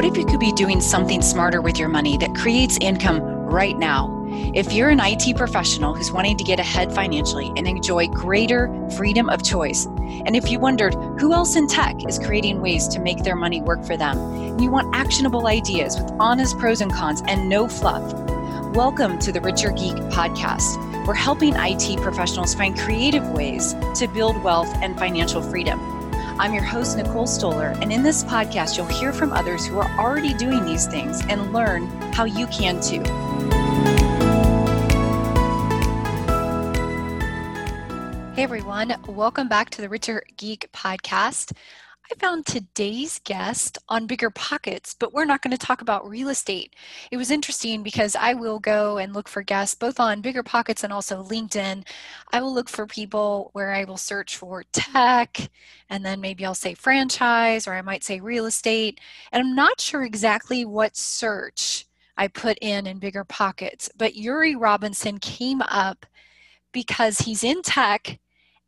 What if you could be doing something smarter with your money that creates income right now? If you're an IT professional who's wanting to get ahead financially and enjoy greater freedom of choice, and if you wondered who else in tech is creating ways to make their money work for them, and you want actionable ideas with honest pros and cons and no fluff, welcome to the Richer Geek podcast. We're helping IT professionals find creative ways to build wealth and financial freedom. I'm your host, Nicole Stoller, and in this podcast, you'll hear from others who are already doing these things and learn how you can too. Hey everyone, welcome back to the Richer Geek podcast. I found today's guest on Bigger Pockets, but we're not going to talk about real estate. It was interesting because I will go and look for guests both on Bigger Pockets and also LinkedIn. I will look for people where I will search for tech, and then maybe I'll say franchise, or I might say real estate. And I'm not sure exactly what search I put in in Bigger Pockets, but Uri Robinson came up because he's in tech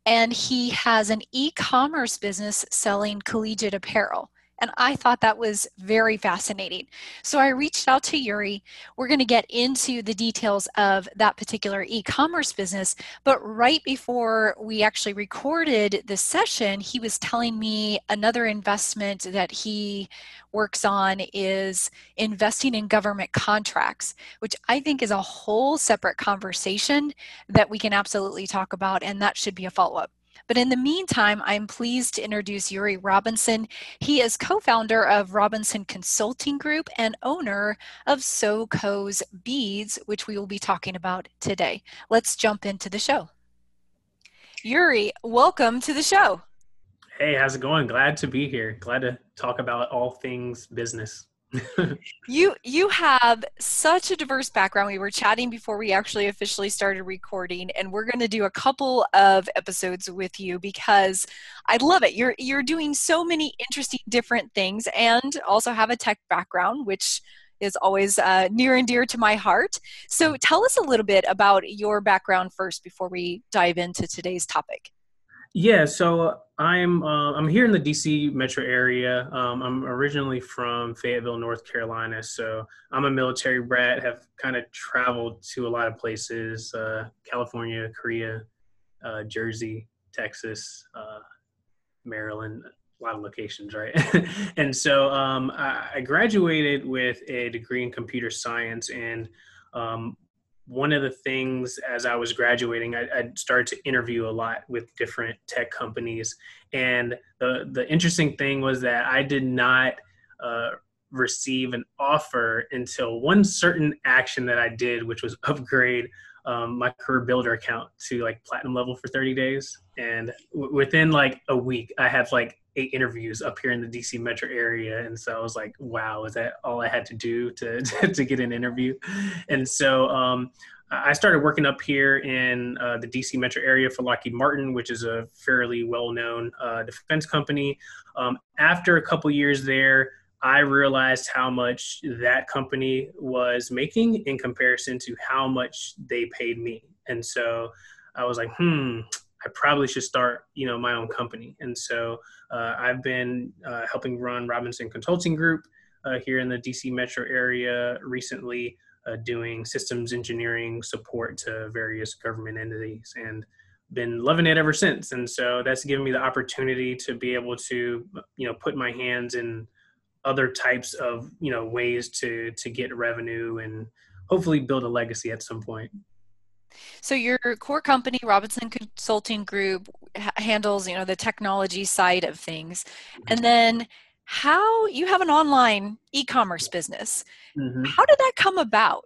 and he has an e-commerce business selling collegiate apparel. And I thought that was very fascinating. So I reached out to Uri. We're going to get into the details of that particular e commerce business. But right before we actually recorded this session, he was telling me another investment that he works on is investing in government contracts, which I think is a whole separate conversation that we can absolutely talk about. And that should be a follow up. But in the meantime, I'm pleased to introduce Uri Robinson. He is co founder of Robinson Consulting Group and owner of SoCo's Beads, which we will be talking about today. Let's jump into the show. Uri, welcome to the show. Hey, how's it going? Glad to be here. Glad to talk about all things business you you have such a diverse background. We were chatting before we actually officially started recording, and we're going to do a couple of episodes with you because I love it. You're you're doing so many interesting different things, and also have a tech background, which is always uh, near and dear to my heart. So tell us a little bit about your background first before we dive into today's topic. Yeah, so I'm uh, I'm here in the DC metro area. Um, I'm originally from Fayetteville, North Carolina, so I'm a military brat. Have kind of traveled to a lot of places: uh, California, Korea, uh, Jersey, Texas, uh, Maryland. A lot of locations, right? and so um, I graduated with a degree in computer science, and um, one of the things as I was graduating, I, I, started to interview a lot with different tech companies. And the, the interesting thing was that I did not uh, receive an offer until one certain action that I did, which was upgrade um, my career builder account to like platinum level for 30 days. And w- within like a week, I had like eight interviews up here in the DC metro area. And so I was like, wow, is that all I had to do to, to, get an interview? And so um, I started working up here in uh, the DC metro area for Lockheed Martin, which is a fairly well known uh, defense company. Um, after a couple years there, I realized how much that company was making in comparison to how much they paid me. And so I was like, hmm, I probably should start, you know, my own company. And so uh, I've been uh, helping run Robinson Consulting Group uh, here in the DC metro area recently, uh, doing systems engineering support to various government entities and been loving it ever since. And so that's given me the opportunity to be able to, you know, put my hands in other types of you know ways to to get revenue and hopefully build a legacy at some point. So your core company robinson consulting group handles you know the technology side of things. And then how you have an online e-commerce business. Mm-hmm. how did that come about?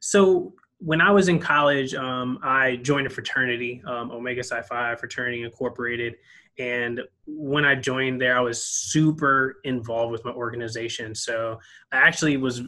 So when I was in college, um, I joined a fraternity, um, Omega Psi Phi Fraternity Incorporated, and when I joined there, I was super involved with my organization. So I actually was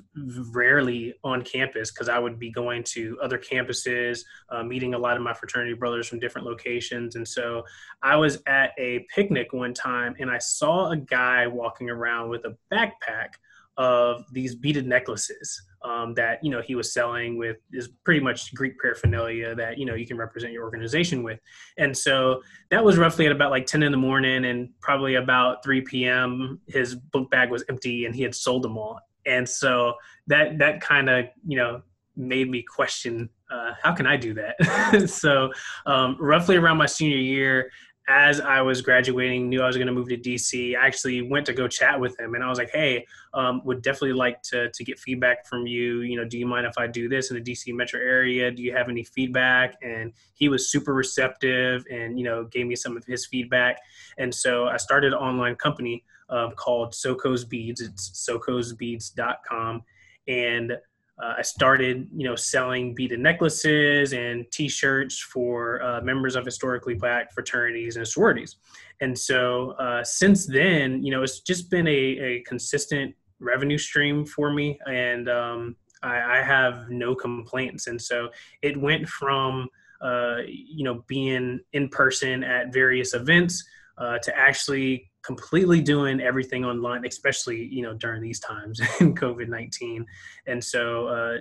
rarely on campus because I would be going to other campuses, uh, meeting a lot of my fraternity brothers from different locations. And so I was at a picnic one time and I saw a guy walking around with a backpack of these beaded necklaces um, that you know he was selling with is pretty much Greek paraphernalia that you know you can represent your organization with, and so that was roughly at about like 10 in the morning, and probably about 3 p.m. his book bag was empty and he had sold them all, and so that that kind of you know made me question uh, how can I do that? so um, roughly around my senior year, as I was graduating, knew I was going to move to DC. I actually went to go chat with him, and I was like, "Hey, um, would definitely like to to get feedback from you. You know, do you mind if I do this in the DC metro area? Do you have any feedback?" And he was super receptive, and you know, gave me some of his feedback. And so I started an online company uh, called Sokos Beads. It's sokosbeads.com, and uh, I started, you know, selling beaded necklaces and T-shirts for uh, members of historically black fraternities and sororities. And so uh, since then, you know, it's just been a, a consistent revenue stream for me, and um, I, I, have no complaints. And so it went from, uh, you know, being in person at various events uh, to actually completely doing everything online, especially you know during these times in COVID nineteen, and so uh,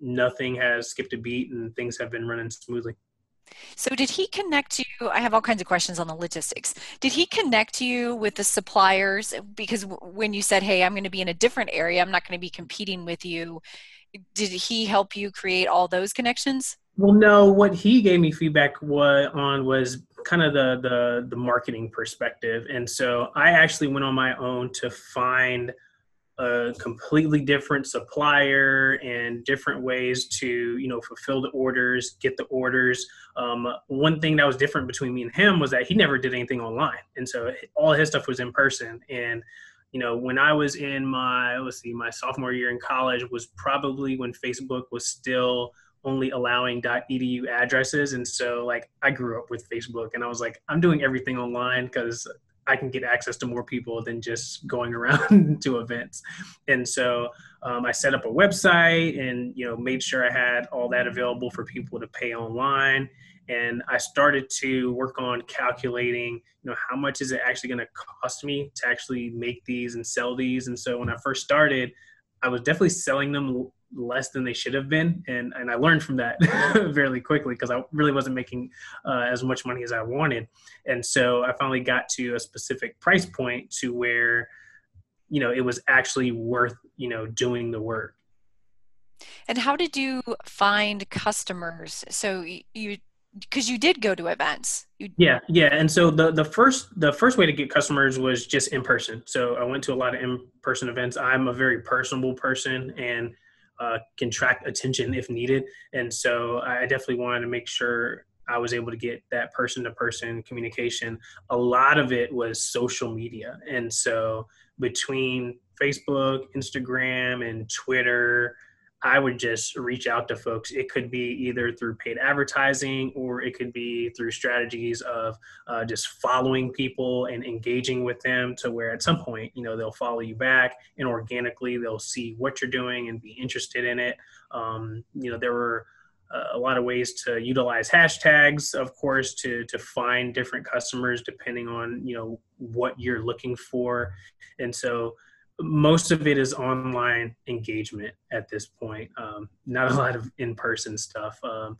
nothing has skipped a beat, and things have been running smoothly. So, did he connect you? I have all kinds of questions on the logistics. Did he connect you with the suppliers? Because when you said, "Hey, I'm going to be in a different area. I'm not going to be competing with you," did he help you create all those connections? Well, no. What he gave me feedback on was kind of the, the the marketing perspective, and so I actually went on my own to find a completely different supplier and different ways to you know fulfill the orders, get the orders. Um, one thing that was different between me and him was that he never did anything online, and so all his stuff was in person. And you know when i was in my let's see my sophomore year in college was probably when facebook was still only allowing .edu addresses and so like I grew up with Facebook and I was like I'm doing everything online cuz I can get access to more people than just going around to events. And so um, I set up a website and you know made sure I had all that available for people to pay online. And I started to work on calculating, you know, how much is it actually going to cost me to actually make these and sell these. And so when I first started, I was definitely selling them less than they should have been and and I learned from that fairly quickly because I really wasn't making uh, as much money as I wanted. And so I finally got to a specific price point to where you know it was actually worth you know doing the work. And how did you find customers? So you because you did go to events. You... yeah yeah and so the the first the first way to get customers was just in person. So i went to a lot of in person events. I'm a very personable person and uh, can track attention if needed. And so I definitely wanted to make sure I was able to get that person to person communication. A lot of it was social media. And so between Facebook, Instagram, and Twitter, I would just reach out to folks. It could be either through paid advertising or it could be through strategies of uh, just following people and engaging with them to where at some point, you know, they'll follow you back and organically they'll see what you're doing and be interested in it. Um, you know, there were a lot of ways to utilize hashtags, of course, to to find different customers depending on you know what you're looking for, and so most of it is online engagement at this point. Um, not a lot of in person stuff. Um,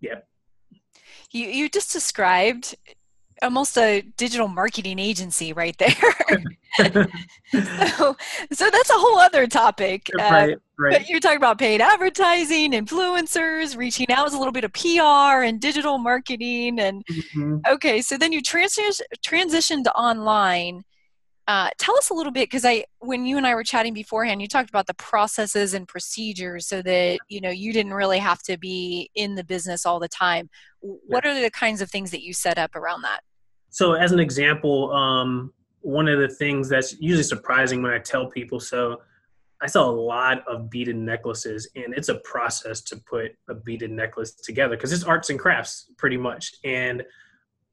yeah. You you just described almost a digital marketing agency right there. so, so that's a whole other topic. Right, uh, right. You're talking about paid advertising, influencers, reaching out, is a little bit of PR and digital marketing, and mm-hmm. okay. So then you trans- transitioned online uh, tell us a little bit because I, when you and I were chatting beforehand, you talked about the processes and procedures so that you know you didn't really have to be in the business all the time. What are the kinds of things that you set up around that? So, as an example, um, one of the things that's usually surprising when I tell people, so I sell a lot of beaded necklaces, and it's a process to put a beaded necklace together because it's arts and crafts pretty much. And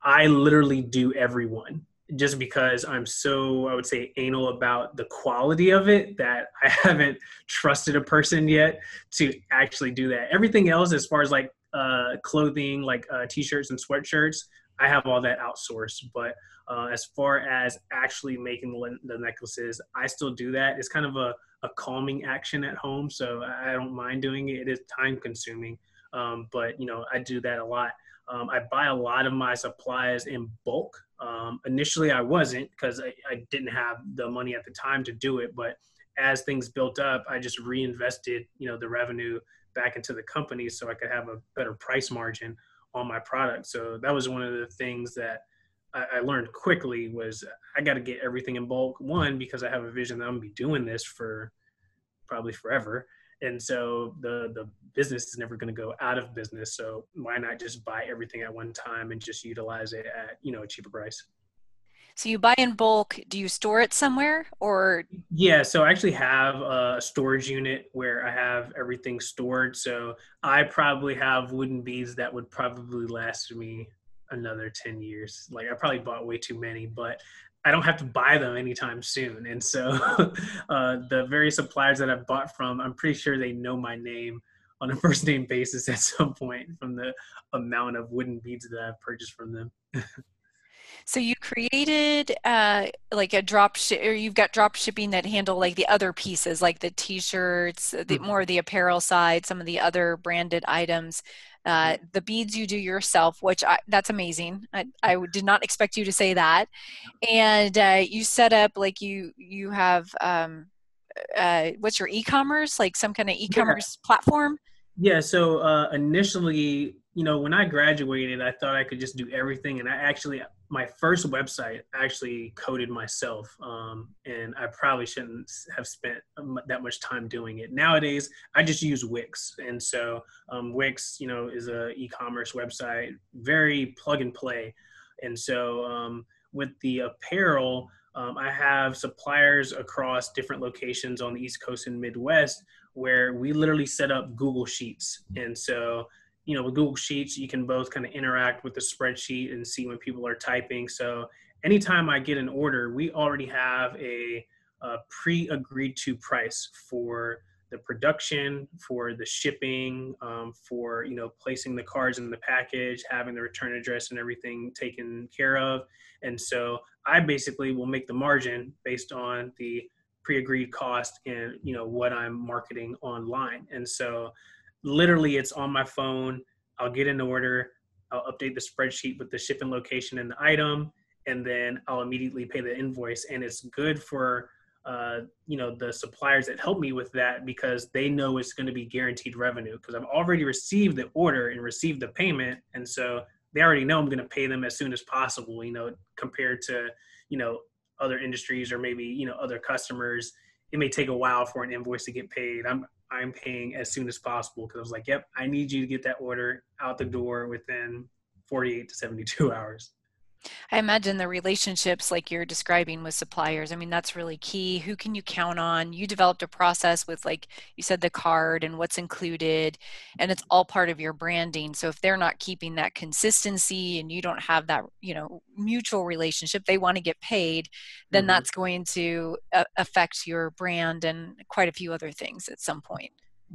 I literally do every one just because I'm so, I would say, anal about the quality of it that I haven't trusted a person yet to actually do that. Everything else, as far as like uh, clothing, like uh, t shirts and sweatshirts, I have all that outsourced. But uh, as far as actually making the, necklaces, I still do that. It's kind of a, a calming action at home, so I don't mind doing it. It is time consuming, um, but you know I do that a lot. Um, I buy a lot of my supplies in bulk. Um, initially, I wasn't because I, I, didn't have the money at the time to do it. But as things built up, I just reinvested, you know, the revenue back into the company so I could have a better price margin on my product. So that was one of the things that I, I learned quickly was I got to get everything in bulk. One because I have a vision that I'm gonna be doing this for probably forever, and so the the business is never going to go out of business. So why not just buy everything at one time and just utilize it at you know a cheaper price? So you buy in bulk. Do you store it somewhere or? Yeah so i actually have a storage unit where i have everything stored. So i probably have wooden beads that would probably last me another 10 years. Like i probably bought way too many but I don't have to buy them anytime soon. And so uh, the various suppliers that I've bought from, I'm pretty sure they know my name on a first name basis at some point from the amount of wooden beads that I've purchased from them. so you created uh, like a drop ship, or you've got drop shipping that handle like the other pieces, like the t-shirts, the mm-hmm. more the apparel side, some of the other branded items. Uh, the beads you do yourself, which I, that's amazing. I, I, did not expect you to say that. And uh, you set up like you you have um, uh, what's your e-commerce like some kind of e-commerce yeah. platform? Yeah. So uh, initially, you know, when I graduated, I thought I could just do everything, and I actually my first website actually coded myself um, and i probably shouldn't have spent that much time doing it. Nowadays i just use wix and so um, wix you know is a e-commerce website very plug and play. And so um, with the apparel um, i have suppliers across different locations on the east coast and midwest where we literally set up google sheets. And so you know, with Google Sheets, you can both kind of interact with the spreadsheet and see when people are typing. So anytime I get an order, we already have a, a pre-agreed to price for the production, for the shipping, um, for you know placing the cards in the package, having the return address and everything taken care of. And so I basically will make the margin based on the pre-agreed cost and you know what I'm marketing online. And so literally it's on my phone. I'll get an order, I'll update the spreadsheet with the shipping location and the item, and then I'll immediately pay the invoice. And it's good for uh, you know the suppliers that help me with that because they know it's going to be guaranteed revenue because I've already received the order and received the payment, and so they already know I'm going to pay them as soon as possible. You know, compared to you know other industries or maybe you know other customers, it may take a while for an invoice to get paid. I'm I'm paying as soon as possible because I was like, yep, I need you to get that order out the door within 48 to 72 hours. I imagine the relationships like you're describing with suppliers. I mean, that's really key. Who can you count on? You developed a process with, like you said, the card and what's included, and it's all part of your branding. So if they're not keeping that consistency and you don't have that, you know, mutual relationship, they want to get paid, then mm-hmm. that's going to affect your brand and quite a few other things at some point.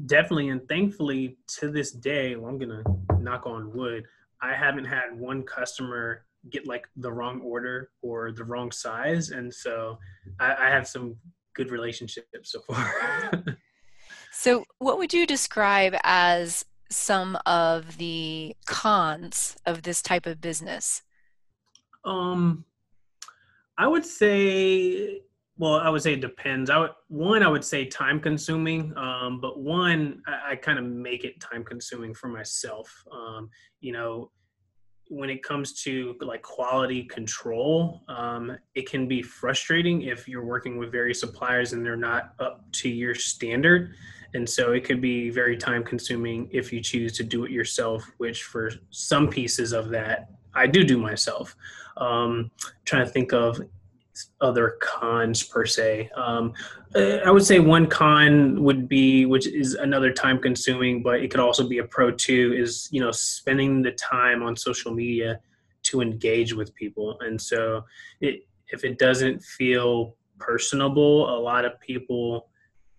Definitely. And thankfully, to this day, well, I'm going to knock on wood, I haven't had one customer get like the wrong order or the wrong size and so i, I have some good relationships so far. So what would you describe as some of the cons of this type of business? Um i would say well i would say it depends. I would one i would say time consuming um, but one i, I kind of make it time consuming for myself. Um, you know when it comes to like quality control, um, it can be frustrating if you're working with various suppliers and they're not up to your standard. And so it could be very time consuming if you choose to do it yourself, which for some pieces of that, I do do myself. Um, trying to think of other cons per se. Um, I would say one con would be, which is another time consuming, but it could also be a pro too, is you know spending the time on social media to engage with people. And so, it, if it doesn't feel personable, a lot of people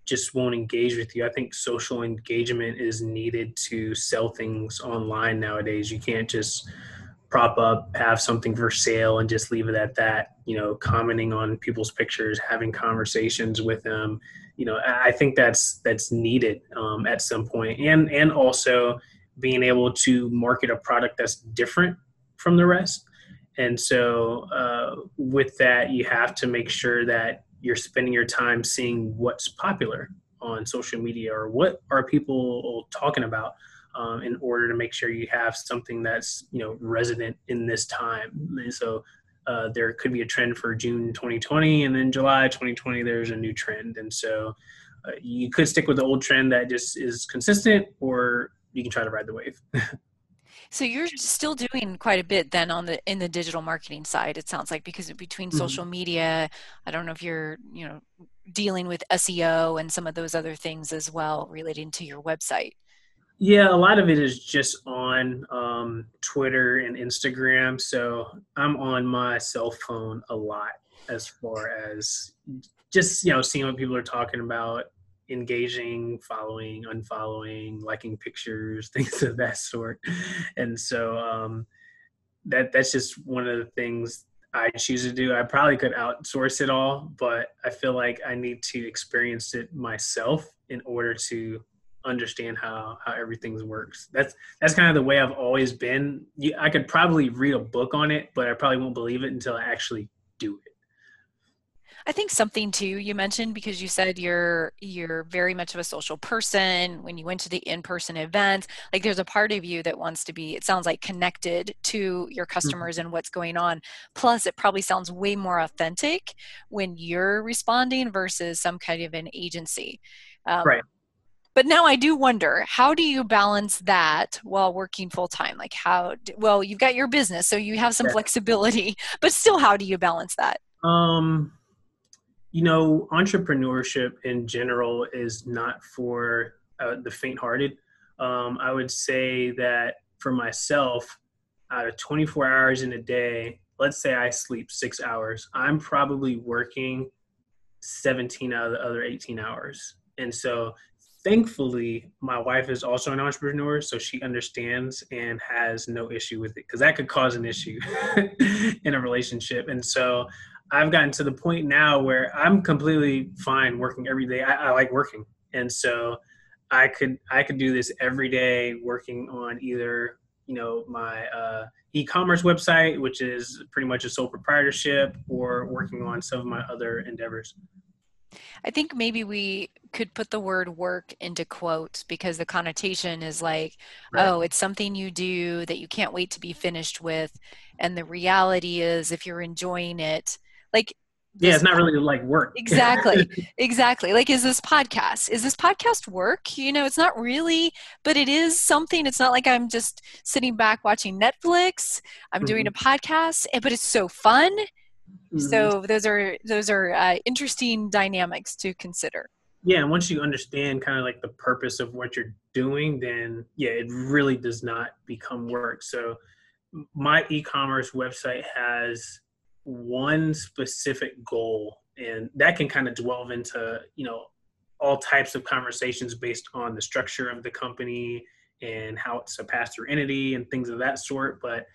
just won't engage with you. I think social engagement is needed to sell things online nowadays. You can't just prop up, have something for sale, and just leave it at that. You know, commenting on people's pictures, having conversations with them. You know, I think that's that's needed um, at some point, and and also being able to market a product that's different from the rest. And so, uh, with that, you have to make sure that you're spending your time seeing what's popular on social media or what are people talking about um, in order to make sure you have something that's you know resident in this time. And so uh, there could be a trend for June 2020, and then July 2020 there's a new trend, and so uh, you could stick with the old trend that just is consistent, or you can try to ride the wave. So you're still doing quite a bit then on the in the digital marketing side. It sounds like because between mm-hmm. social media, I don't know if you're you know dealing with SEO and some of those other things as well relating to your website. Yeah, a lot of it is just on um, Twitter and Instagram. So I'm on my cell phone a lot as far as just you know seeing what people are talking about, engaging, following, unfollowing, liking pictures, things of that sort. And so um, that that's just one of the things I choose to do. I probably could outsource it all, but I feel like I need to experience it myself in order to understand how how everything works. That's that's kind of the way I've always been. You, I could probably read a book on it, but I probably won't believe it until I actually do it. I think something too you mentioned because you said you're you're very much of a social person when you went to the in-person events like there's a part of you that wants to be it sounds like connected to your mm-hmm. customers mm-hmm. and what's going on plus it probably sounds way more authentic when you're responding versus some kind of an agency um, right but now i do wonder how do you balance that while working full time like how well you've got your business so you have some yeah. flexibility but still how do you balance that? Um you know entrepreneurship in general is not for uh, the faint-hearted. Um, i would say that for myself out of 24 hours in a day let's say i sleep six hours i'm probably working 17 out of the other 18 hours. And so thankfully my wife is also an entrepreneur so she understands and has no issue with it because that could cause an issue in a relationship. And so i've gotten to the point now where i'm completely fine working every day. I, I like working. And so i could i could do this every day working on either you know my uh, e-commerce website which is pretty much a sole proprietorship or working on some of my other endeavors I think maybe we could put the word work into quotes because the connotation is like, right. oh, it's something you do that you can't wait to be finished with. And the reality is, if you're enjoying it, like, yeah, it's not really like work. exactly. Exactly. Like, is this podcast? Is this podcast work? You know, it's not really, but it is something. It's not like I'm just sitting back watching Netflix. I'm mm-hmm. doing a podcast, eh, but it's so fun Mm-hmm. So those are those are uh, interesting dynamics to consider. Yeah, and once you understand kind of like the purpose of what you're doing, then yeah, it really does not become work. So my e-commerce website has one specific goal, and that can kind of delve into you know all types of conversations based on the structure of the company and how it's a pass-through entity and things of that sort. But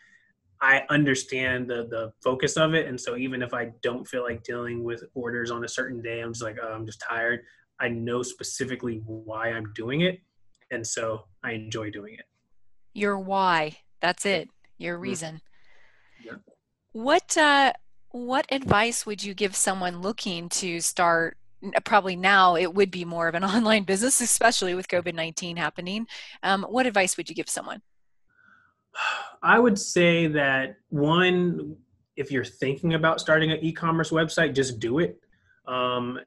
I understand the the focus of it, and so even if I don't feel like dealing with orders on a certain day, I'm just like, oh, I'm just tired. I know specifically why I'm doing it, and so I enjoy doing it. Your why. That's it. Your mm-hmm. reason. Yeah. What uh, what advice would you give someone looking to start? Probably now it would be more of an online business, especially with COVID nineteen happening. Um, what advice would you give someone? I would say that one, if you're thinking about starting an e-commerce website, just do it. Um,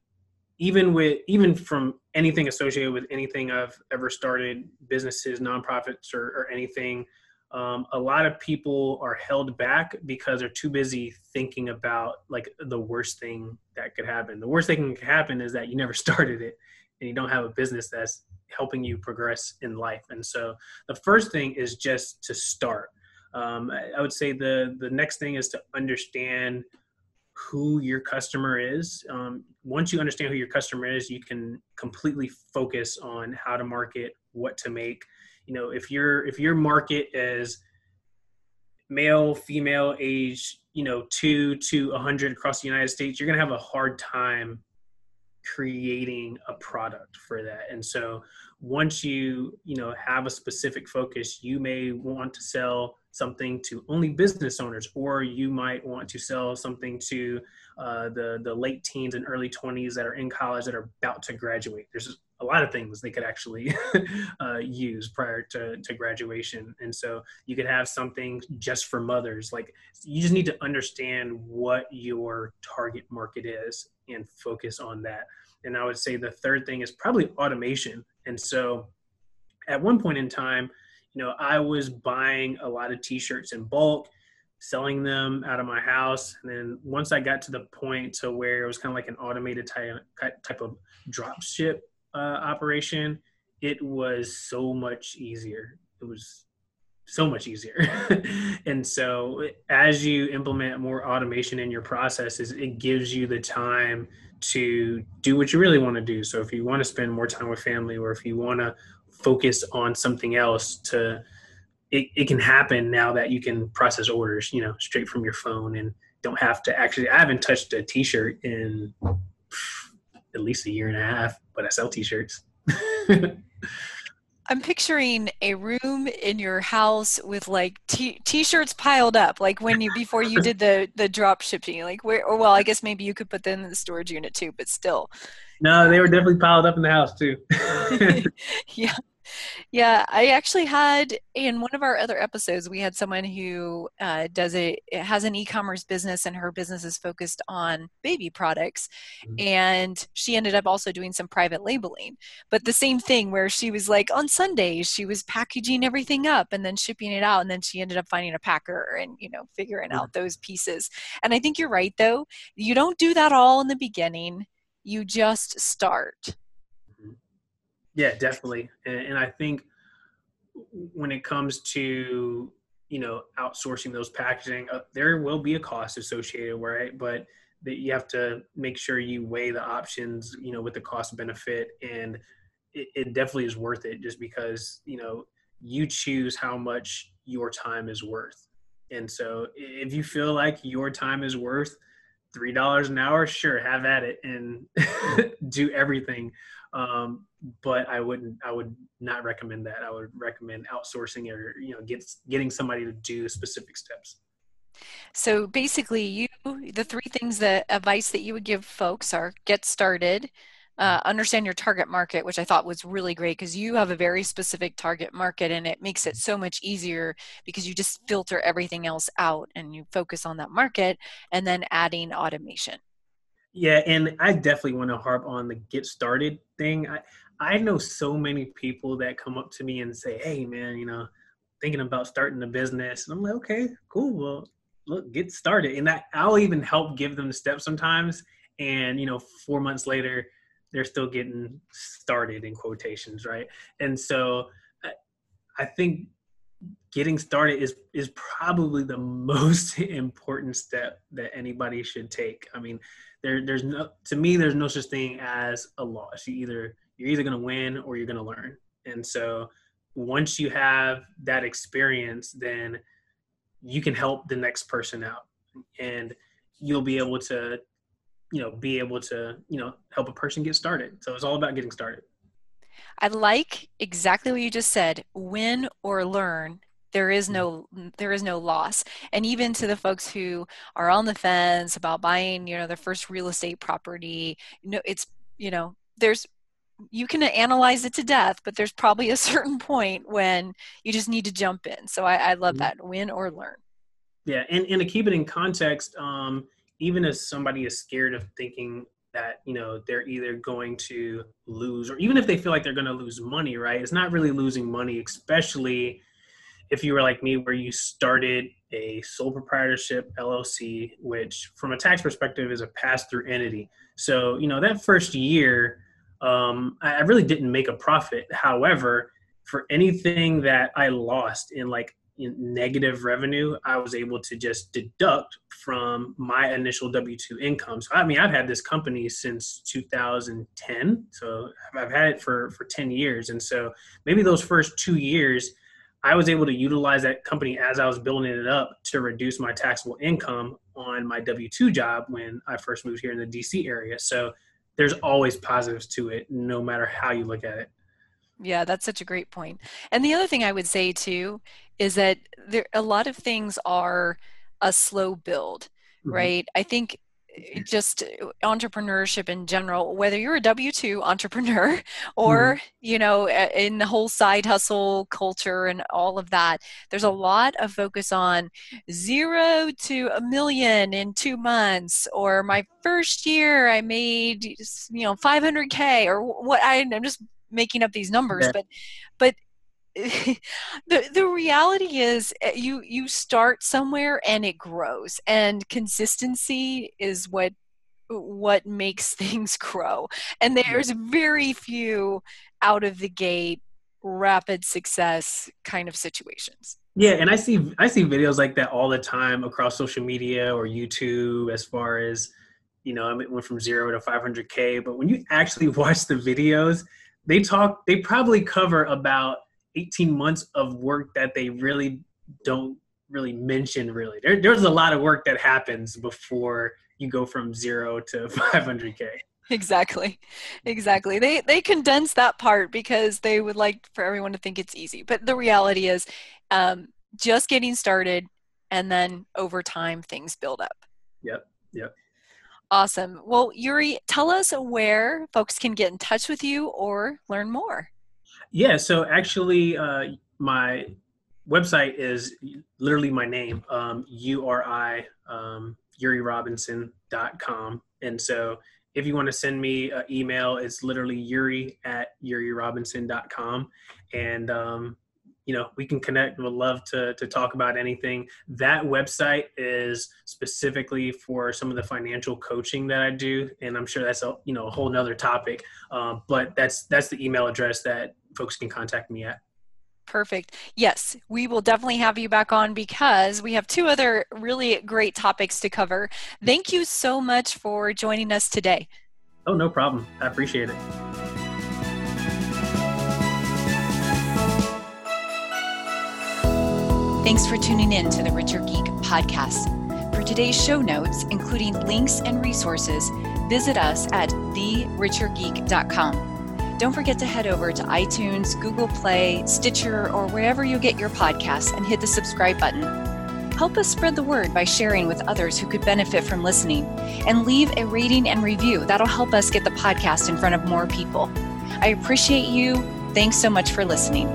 even with even from anything associated with anything I've ever started, businesses, nonprofits, or, or anything, um, a lot of people are held back because they're too busy thinking about like the worst thing that could happen. The worst thing that could happen is that you never started it and you don't have a business that's helping you progress in life. And so the first thing is just to start. Um, I would say the the next thing is to understand who your customer is. Um, once you understand who your customer is, you can completely focus on how to market, what to make. You know, if your if your market is male, female, age, you know, two to a 100 across the United States, you're to have a hard time creating a product for that. And so once you, you know, have a specific focus, you may want to sell something to only business owners, or you might want to sell something to uh, the the late teens and early 20s that are in college that are about to graduate. There's a lot of things they could actually uh, use prior to, to graduation. And so you could have something just for mothers. Like you just need to understand what your target market is and focus on that. And I would say the third thing is probably automation. And so at one point in time, you know, I was buying a lot of t-shirts in bulk, selling them out of my house. And then once I got to the point to where it was kind of like an automated type, type of drop ship uh, operation, it was so much easier. It was so much easier. and so as you implement more automation in your processes, it gives you the time to do what you really want to do. So if you want to spend more time with family or if you want to focus on something else to it, it can happen now that you can process orders, you know, straight from your phone and don't have to actually I haven't touched a t-shirt in at least a year and a half, but I sell t-shirts. I'm picturing a room in your house with like t- t-shirts piled up, like when you before you did the the drop shipping. Like where, or well, I guess maybe you could put them in the storage unit too, but still. No, they were definitely piled up in the house too. yeah, yeah, I actually had in one of our other episodes, we had someone who uh, does a has an e-commerce business, and her business is focused on baby products, mm-hmm. and she ended up also doing some private labeling. But the same thing, where she was like on Sundays, she was packaging everything up and then shipping it out, and then she ended up finding a packer and you know figuring out those pieces. And I think you're right, though. You don't do that all in the beginning. You just start yeah, definitely. And, and I think when it comes to you know outsourcing those packaging, uh, there will be a cost associated, with right? But that you have to make sure you weigh the options, you know, with the cost benefit, and it, it definitely is worth it, just because you know you choose how much your time is worth. And so if you feel like your time is worth three dollars an hour, sure, have at it and do everything. Um, but I wouldn't. I would not recommend that. I would recommend outsourcing or you know, get getting somebody to do specific steps. So basically, you the three things that advice that you would give folks are get started, uh, mm-hmm. understand your target market, which I thought was really great because you have a very specific target market and it makes it so much easier because you just filter everything else out and you focus on that market and then adding automation. Yeah, and I definitely want to harp on the get started thing. I, I know so many people that come up to me and say, "Hey, man, you know, thinking about starting a business." And I'm like, "Okay, cool. Well, look, get started." And that I'll even help give them the steps sometimes. And you know, four months later, they're still getting started in quotations, right? And so, I, I think getting started is is probably the most important step that anybody should take. I mean, there there's no to me there's no such thing as a loss. You either you're either going to win or you're going to learn. And so once you have that experience, then you can help the next person out and you'll be able to, you know, be able to, you know, help a person get started. So it's all about getting started. I like exactly what you just said win or learn there is no there is no loss and even to the folks who are on the fence about buying you know their first real estate property you know it's you know there's you can analyze it to death, but there's probably a certain point when you just need to jump in. So I, I love mm-hmm. that win or learn. Yeah, and, and to keep it in context, um, even if somebody is scared of thinking that you know they're either going to lose, or even if they feel like they're going to lose money, right? It's not really losing money, especially if you were like me, where you started a sole proprietorship LLC, which from a tax perspective is a pass-through entity. So you know that first year um, I really didn't make a profit. However, for anything that I lost in like in negative revenue, I was able to just deduct from my initial W 2 income. So, I mean, I've had this company since 2010. So, I've had it for, for 10 years. And so, maybe those first two years, I was able to utilize that company as I was building it up to reduce my taxable income on my W 2 job when I first moved here in the DC area. So there's always positives to it, no matter how you look at it. Yeah, that's such a great point. And the other thing I would say too is that there a lot of things are a slow build, mm-hmm. right? I think just entrepreneurship in general whether you're a w2 entrepreneur or mm-hmm. you know in the whole side hustle culture and all of that there's a lot of focus on zero to a million in two months or my first year i made you know 500k or what I, i'm just making up these numbers yeah. but but the the reality is eh, you you start somewhere and it grows and consistency is what what makes things grow. And there's very few out of the gate rapid success kind of situations. Yeah and i see i see videos like that all the time across social media or youtube as far as you know i went from zero to 500k but when you actually watch the videos they talk they probably cover about 18 months of work that they really don't really mention really. There, there's a lot of work that happens before you go from zero to 500k exactly. Exactly. They they condense that part because they would like for everyone to think it's easy. But the reality is um, just getting started and then over time things build up. Yep yep. Awesome. Well uri tell us where folks can get in touch with you or learn more yeah, so actually, uh, my website is literally my name, um, U-R-I, um, UriRobinson.com. And so if you want to send me an email, it's literally Uri at UriRobinson.com. And, um, you know, we can connect. Would love to, to talk about anything. That website is specifically for some of the financial coaching that I do. And I'm sure that's a, you know, a whole nother topic. Uh, but that's, that's the email address that folks can contact me at. Perfect. Yes, we will definitely have you back on because we have two other really great topics to cover. Thank you so much for joining us today. Oh, no problem. I appreciate it. Thanks for tuning in to the Richer Geek podcast. For today's show notes, including links and resources, visit us at therichergeek.com. Don't forget to head over to iTunes, Google Play, Stitcher, or wherever you get your podcasts and hit the subscribe button. Help us spread the word by sharing with others who could benefit from listening. And leave a rating and review. That'll help us get the podcast in front of more people. I appreciate you. Thanks so much for listening.